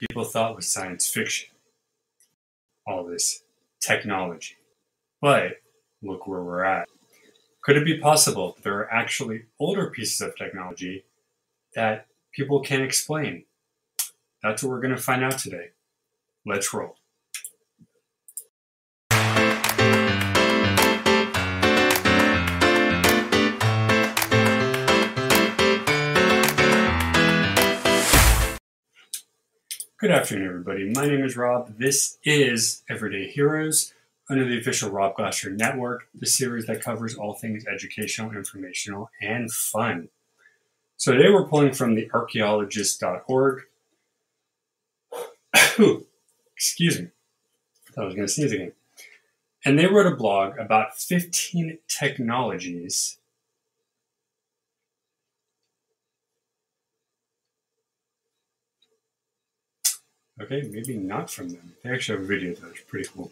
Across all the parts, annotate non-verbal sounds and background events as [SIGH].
people thought was science fiction. All this technology. But look where we're at. Could it be possible that there are actually older pieces of technology that people can't explain? That's what we're going to find out today. Let's roll. Good afternoon, everybody. My name is Rob. This is Everyday Heroes under the official Rob Glasser Network, the series that covers all things educational, informational, and fun. So today we're pulling from the archaeologist.org. [COUGHS] Excuse me. I thought I was going to sneeze again. And they wrote a blog about 15 technologies Okay, maybe not from them. They actually have a video though, it's pretty cool.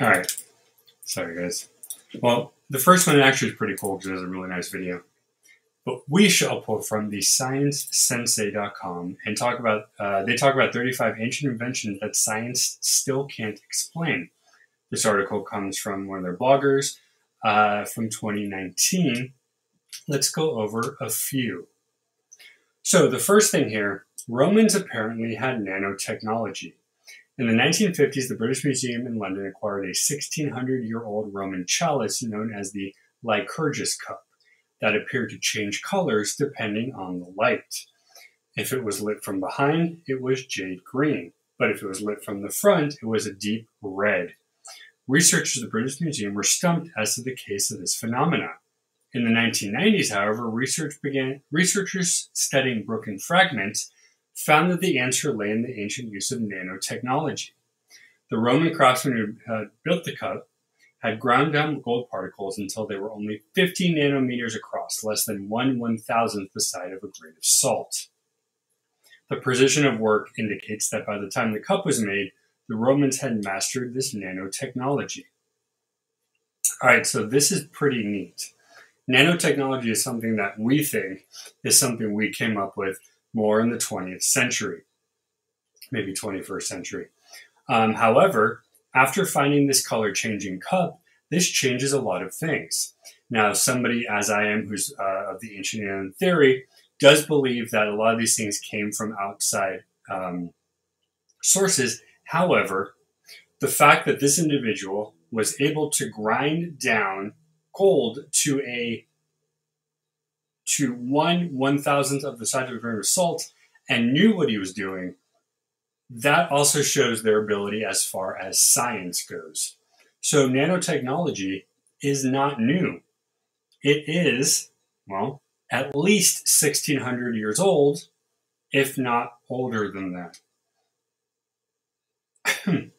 Alright, sorry guys. Well, the first one actually is pretty cool because it has a really nice video. But we shall pull from the sciencesensei.com and talk about, uh, they talk about 35 ancient inventions that science still can't explain. This article comes from one of their bloggers uh, from 2019. Let's go over a few. So the first thing here, Romans apparently had nanotechnology. In the 1950s, the British Museum in London acquired a 1600 year old Roman chalice known as the Lycurgus cup that appeared to change colors depending on the light. If it was lit from behind, it was jade green, but if it was lit from the front, it was a deep red. Researchers at the British Museum were stumped as to the case of this phenomenon. In the 1990s, however, research began, researchers studying broken fragments found that the answer lay in the ancient use of nanotechnology. The Roman craftsmen who had built the cup had ground down gold particles until they were only 50 nanometers across, less than one one thousandth the size of a grain of salt. The precision of work indicates that by the time the cup was made, the Romans had mastered this nanotechnology. All right, so this is pretty neat nanotechnology is something that we think is something we came up with more in the 20th century, maybe 21st century. Um, however, after finding this color changing cup, this changes a lot of things. Now, somebody as I am, who's uh, of the ancient alien theory, does believe that a lot of these things came from outside um, sources. However, the fact that this individual was able to grind down gold to a to one one thousandth of the size of a grain of salt and knew what he was doing, that also shows their ability as far as science goes. So nanotechnology is not new. It is, well, at least 1600 years old, if not older than that. [CLEARS THROAT]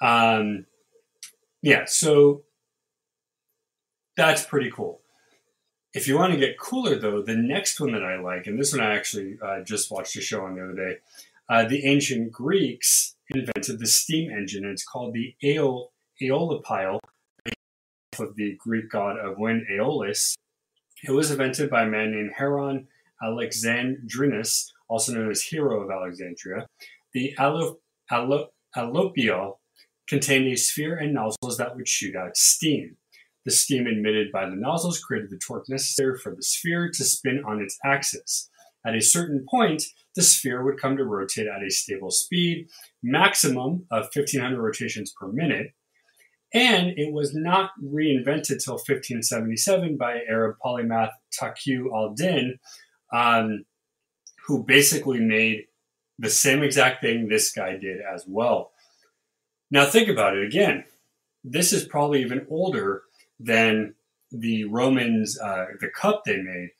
um, yeah, so that's pretty cool. If you want to get cooler, though, the next one that I like, and this one I actually uh, just watched a show on the other day, uh, the ancient Greeks invented the steam engine. And it's called the Aeol- of the Greek god of wind, Aeolus. It was invented by a man named Heron Alexandrinus, also known as Hero of Alexandria. The allo- allopial contained a sphere and nozzles that would shoot out steam. The steam emitted by the nozzles created the torque necessary for the sphere to spin on its axis. At a certain point, the sphere would come to rotate at a stable speed, maximum of 1500 rotations per minute, and it was not reinvented till 1577 by Arab polymath Taqi al-Din, um, who basically made the same exact thing this guy did as well. Now think about it again. This is probably even older than the Romans, uh, the cup they made.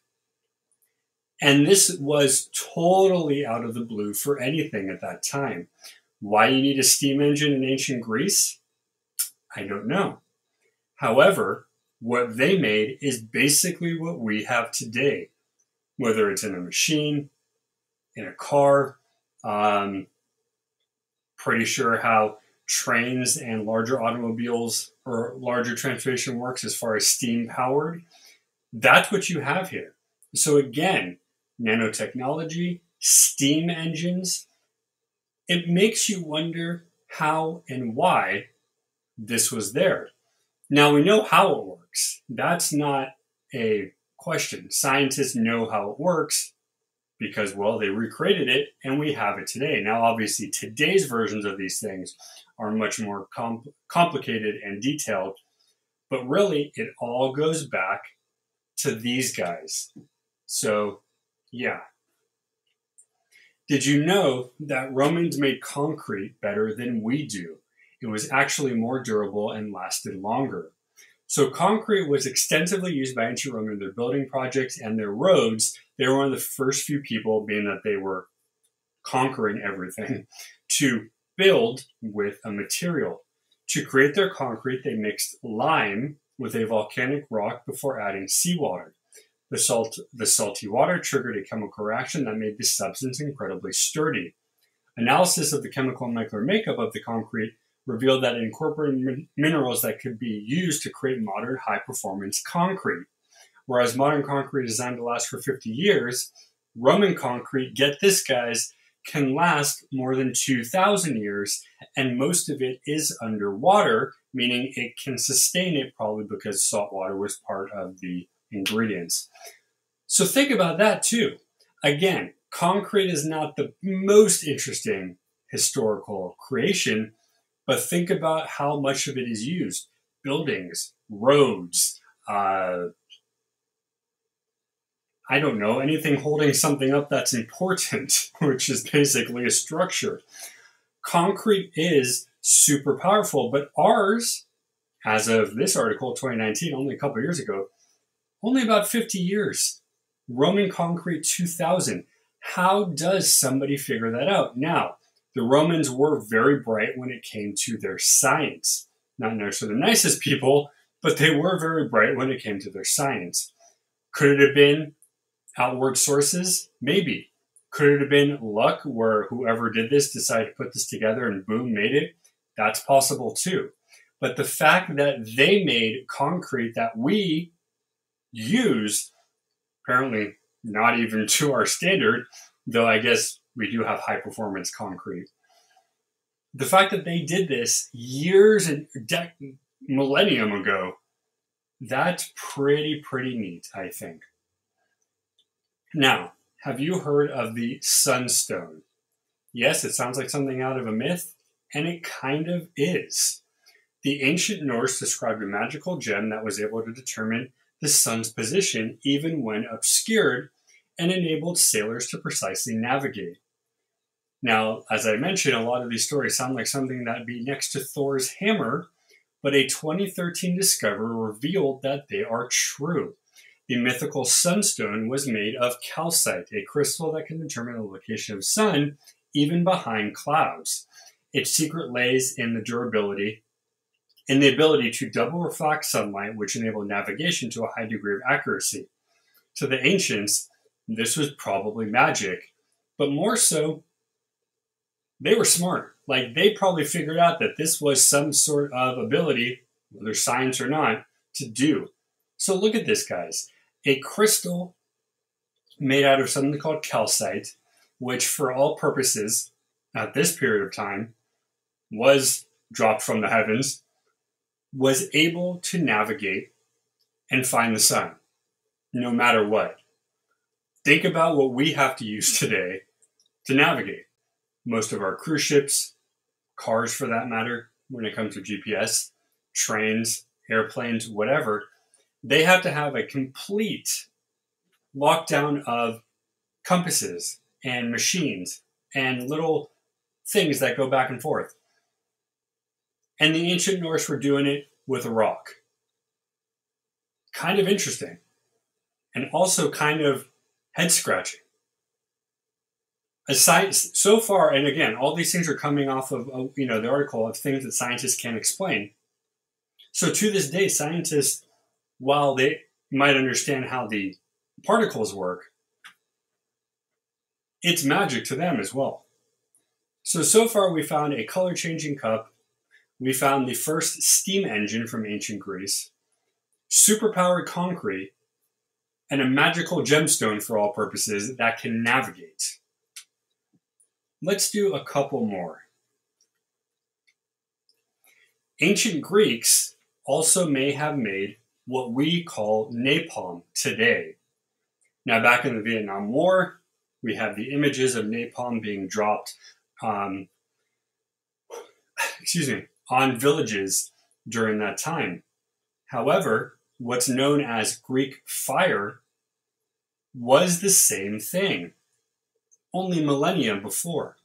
And this was totally out of the blue for anything at that time. Why you need a steam engine in ancient Greece? I don't know. However, what they made is basically what we have today, whether it's in a machine, in a car. Um, pretty sure how trains and larger automobiles or larger transportation works as far as steam powered. That's what you have here. So again, nanotechnology, steam engines, it makes you wonder how and why this was there. Now we know how it works. That's not a question. Scientists know how it works because, well, they recreated it and we have it today. Now, obviously, today's versions of these things are much more complicated and detailed, but really it all goes back to these guys. So, yeah. Did you know that Romans made concrete better than we do? It was actually more durable and lasted longer. So concrete was extensively used by ancient Rome in their building projects and their roads. They were one of the first few people, being that they were conquering everything, [LAUGHS] to build with a material. To create their concrete, they mixed lime with a volcanic rock before adding seawater. The, salt, the salty water triggered a chemical reaction that made the substance incredibly sturdy. Analysis of the chemical and molecular makeup of the concrete revealed that it incorporated min- minerals that could be used to create modern high performance concrete. Whereas modern concrete is designed to last for 50 years, Roman concrete, get this guys, can last more than 2,000 years, and most of it is underwater, meaning it can sustain it probably because salt water was part of the ingredients. So think about that too. Again, concrete is not the most interesting historical creation, but think about how much of it is used buildings, roads, uh, I don't know, anything holding something up that's important, [LAUGHS] which is basically a structure. Concrete is super powerful, but ours, as of this article, 2019, only a couple years ago, only about 50 years. Roman concrete 2000. How does somebody figure that out? Now, the Romans were very bright when it came to their science. Not necessarily the nicest people, but they were very bright when it came to their science. Could it have been outward sources? Maybe. Could it have been luck where whoever did this decided to put this together and boom, made it? That's possible too. But the fact that they made concrete that we use, apparently not even to our standard, though I guess we do have high performance concrete. The fact that they did this years and de- millennium ago, that's pretty, pretty neat, I think. Now, have you heard of the sunstone? Yes, it sounds like something out of a myth, and it kind of is. The ancient Norse described a magical gem that was able to determine the sun's position even when obscured and enabled sailors to precisely navigate. Now, as I mentioned, a lot of these stories sound like something that'd be next to Thor's hammer, but a 2013 discovery revealed that they are true. The mythical sunstone was made of calcite, a crystal that can determine the location of sun even behind clouds. Its secret lays in the durability and the ability to double reflect sunlight, which enabled navigation to a high degree of accuracy. To the ancients, this was probably magic, but more so, they were smart. Like they probably figured out that this was some sort of ability, whether science or not, to do. So look at this, guys a crystal made out of something called calcite, which, for all purposes, at this period of time, was dropped from the heavens, was able to navigate and find the sun, no matter what. Think about what we have to use today to navigate. Most of our cruise ships, cars for that matter, when it comes to GPS, trains, airplanes, whatever, they have to have a complete lockdown of compasses and machines and little things that go back and forth. And the ancient Norse were doing it with a rock. Kind of interesting. And also kind of head scratching. Aside, so far, and again, all these things are coming off of, uh, you know the article of things that scientists can't explain. So to this day, scientists while they might understand how the particles work, it's magic to them as well. So, so far we found a color changing cup. We found the first steam engine from ancient Greece, superpowered concrete, and a magical gemstone for all purposes that can navigate. Let's do a couple more. Ancient Greeks also may have made what we call napalm today. Now, back in the Vietnam War, we have the images of napalm being dropped, um, [SIGHS] excuse me, on villages during that time. However, what's known as Greek fire was the same thing, only millennia before.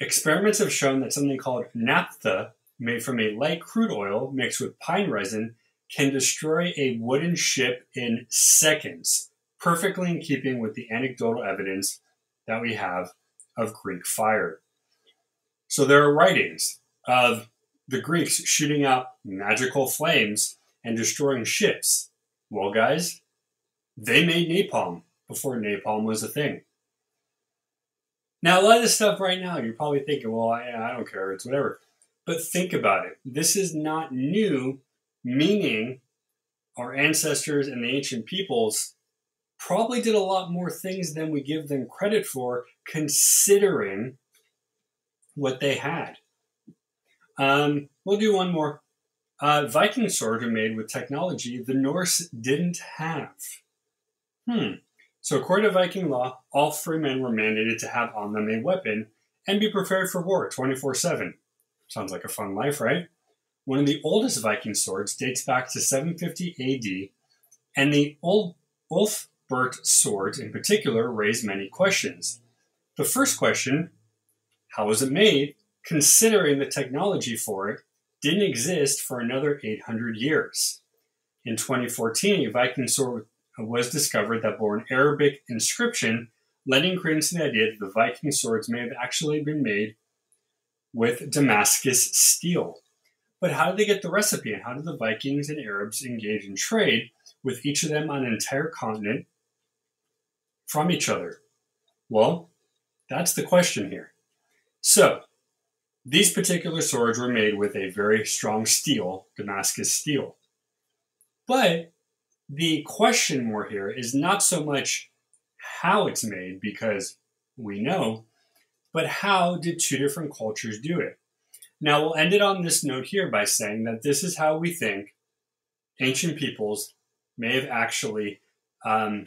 Experiments have shown that something called naphtha, made from a light crude oil mixed with pine resin, can destroy a wooden ship in seconds, perfectly in keeping with the anecdotal evidence that we have of Greek fire. So there are writings of the Greeks shooting out magical flames and destroying ships. Well, guys, they made napalm before napalm was a thing. Now, a lot of this stuff right now, you're probably thinking, well, I, I don't care, it's whatever. But think about it. This is not new, meaning our ancestors and the ancient peoples probably did a lot more things than we give them credit for, considering what they had. Um, we'll do one more. Uh, Viking swords are made with technology the Norse didn't have. Hmm. So, according to Viking law, all free men were mandated to have on them a weapon and be prepared for war 24 7. Sounds like a fun life, right? One of the oldest Viking swords dates back to 750 AD, and the old Ulfberht swords in particular raise many questions. The first question how was it made? Considering the technology for it didn't exist for another 800 years. In 2014, a Viking sword was discovered that bore an Arabic inscription, lending credence to the idea that the Viking swords may have actually been made with Damascus steel. But how did they get the recipe, and how did the Vikings and Arabs engage in trade with each of them on an entire continent from each other? Well, that's the question here. So, these particular swords were made with a very strong steel, Damascus steel. But the question more here is not so much how it's made, because we know, but how did two different cultures do it? Now, we'll end it on this note here by saying that this is how we think ancient peoples may have actually, um,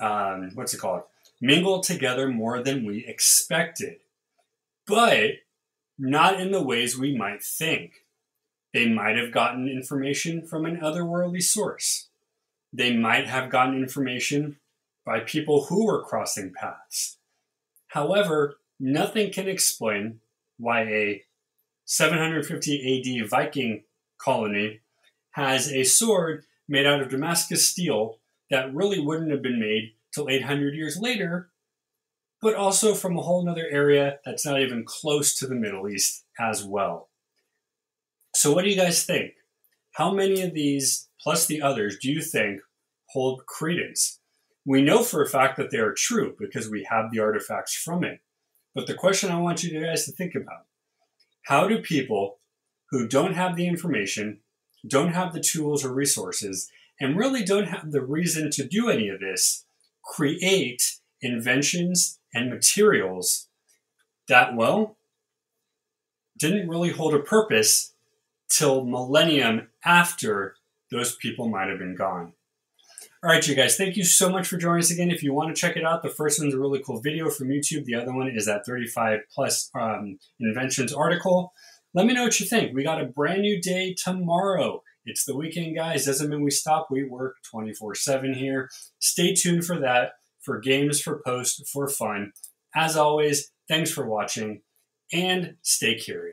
um, what's it called, mingled together more than we expected but not in the ways we might think. They might have gotten information from an otherworldly source. They might have gotten information by people who were crossing paths. However, nothing can explain why a 750 AD Viking colony has a sword made out of Damascus steel that really wouldn't have been made till 800 years later but also from a whole other area that's not even close to the Middle East as well. So, what do you guys think? How many of these, plus the others, do you think hold credence? We know for a fact that they are true because we have the artifacts from it. But the question I want you guys to think about how do people who don't have the information, don't have the tools or resources, and really don't have the reason to do any of this create inventions and materials that, well, didn't really hold a purpose till millennium after those people might have been gone. All right, you guys, thank you so much for joining us again. If you want to check it out, the first one's a really cool video from YouTube. The other one is that 35 plus um, inventions article. Let me know what you think. We got a brand new day tomorrow. It's the weekend, guys. Doesn't mean we stop. We work 24 7 here. Stay tuned for that for games, for post, for fun. As always, thanks for watching and stay curious.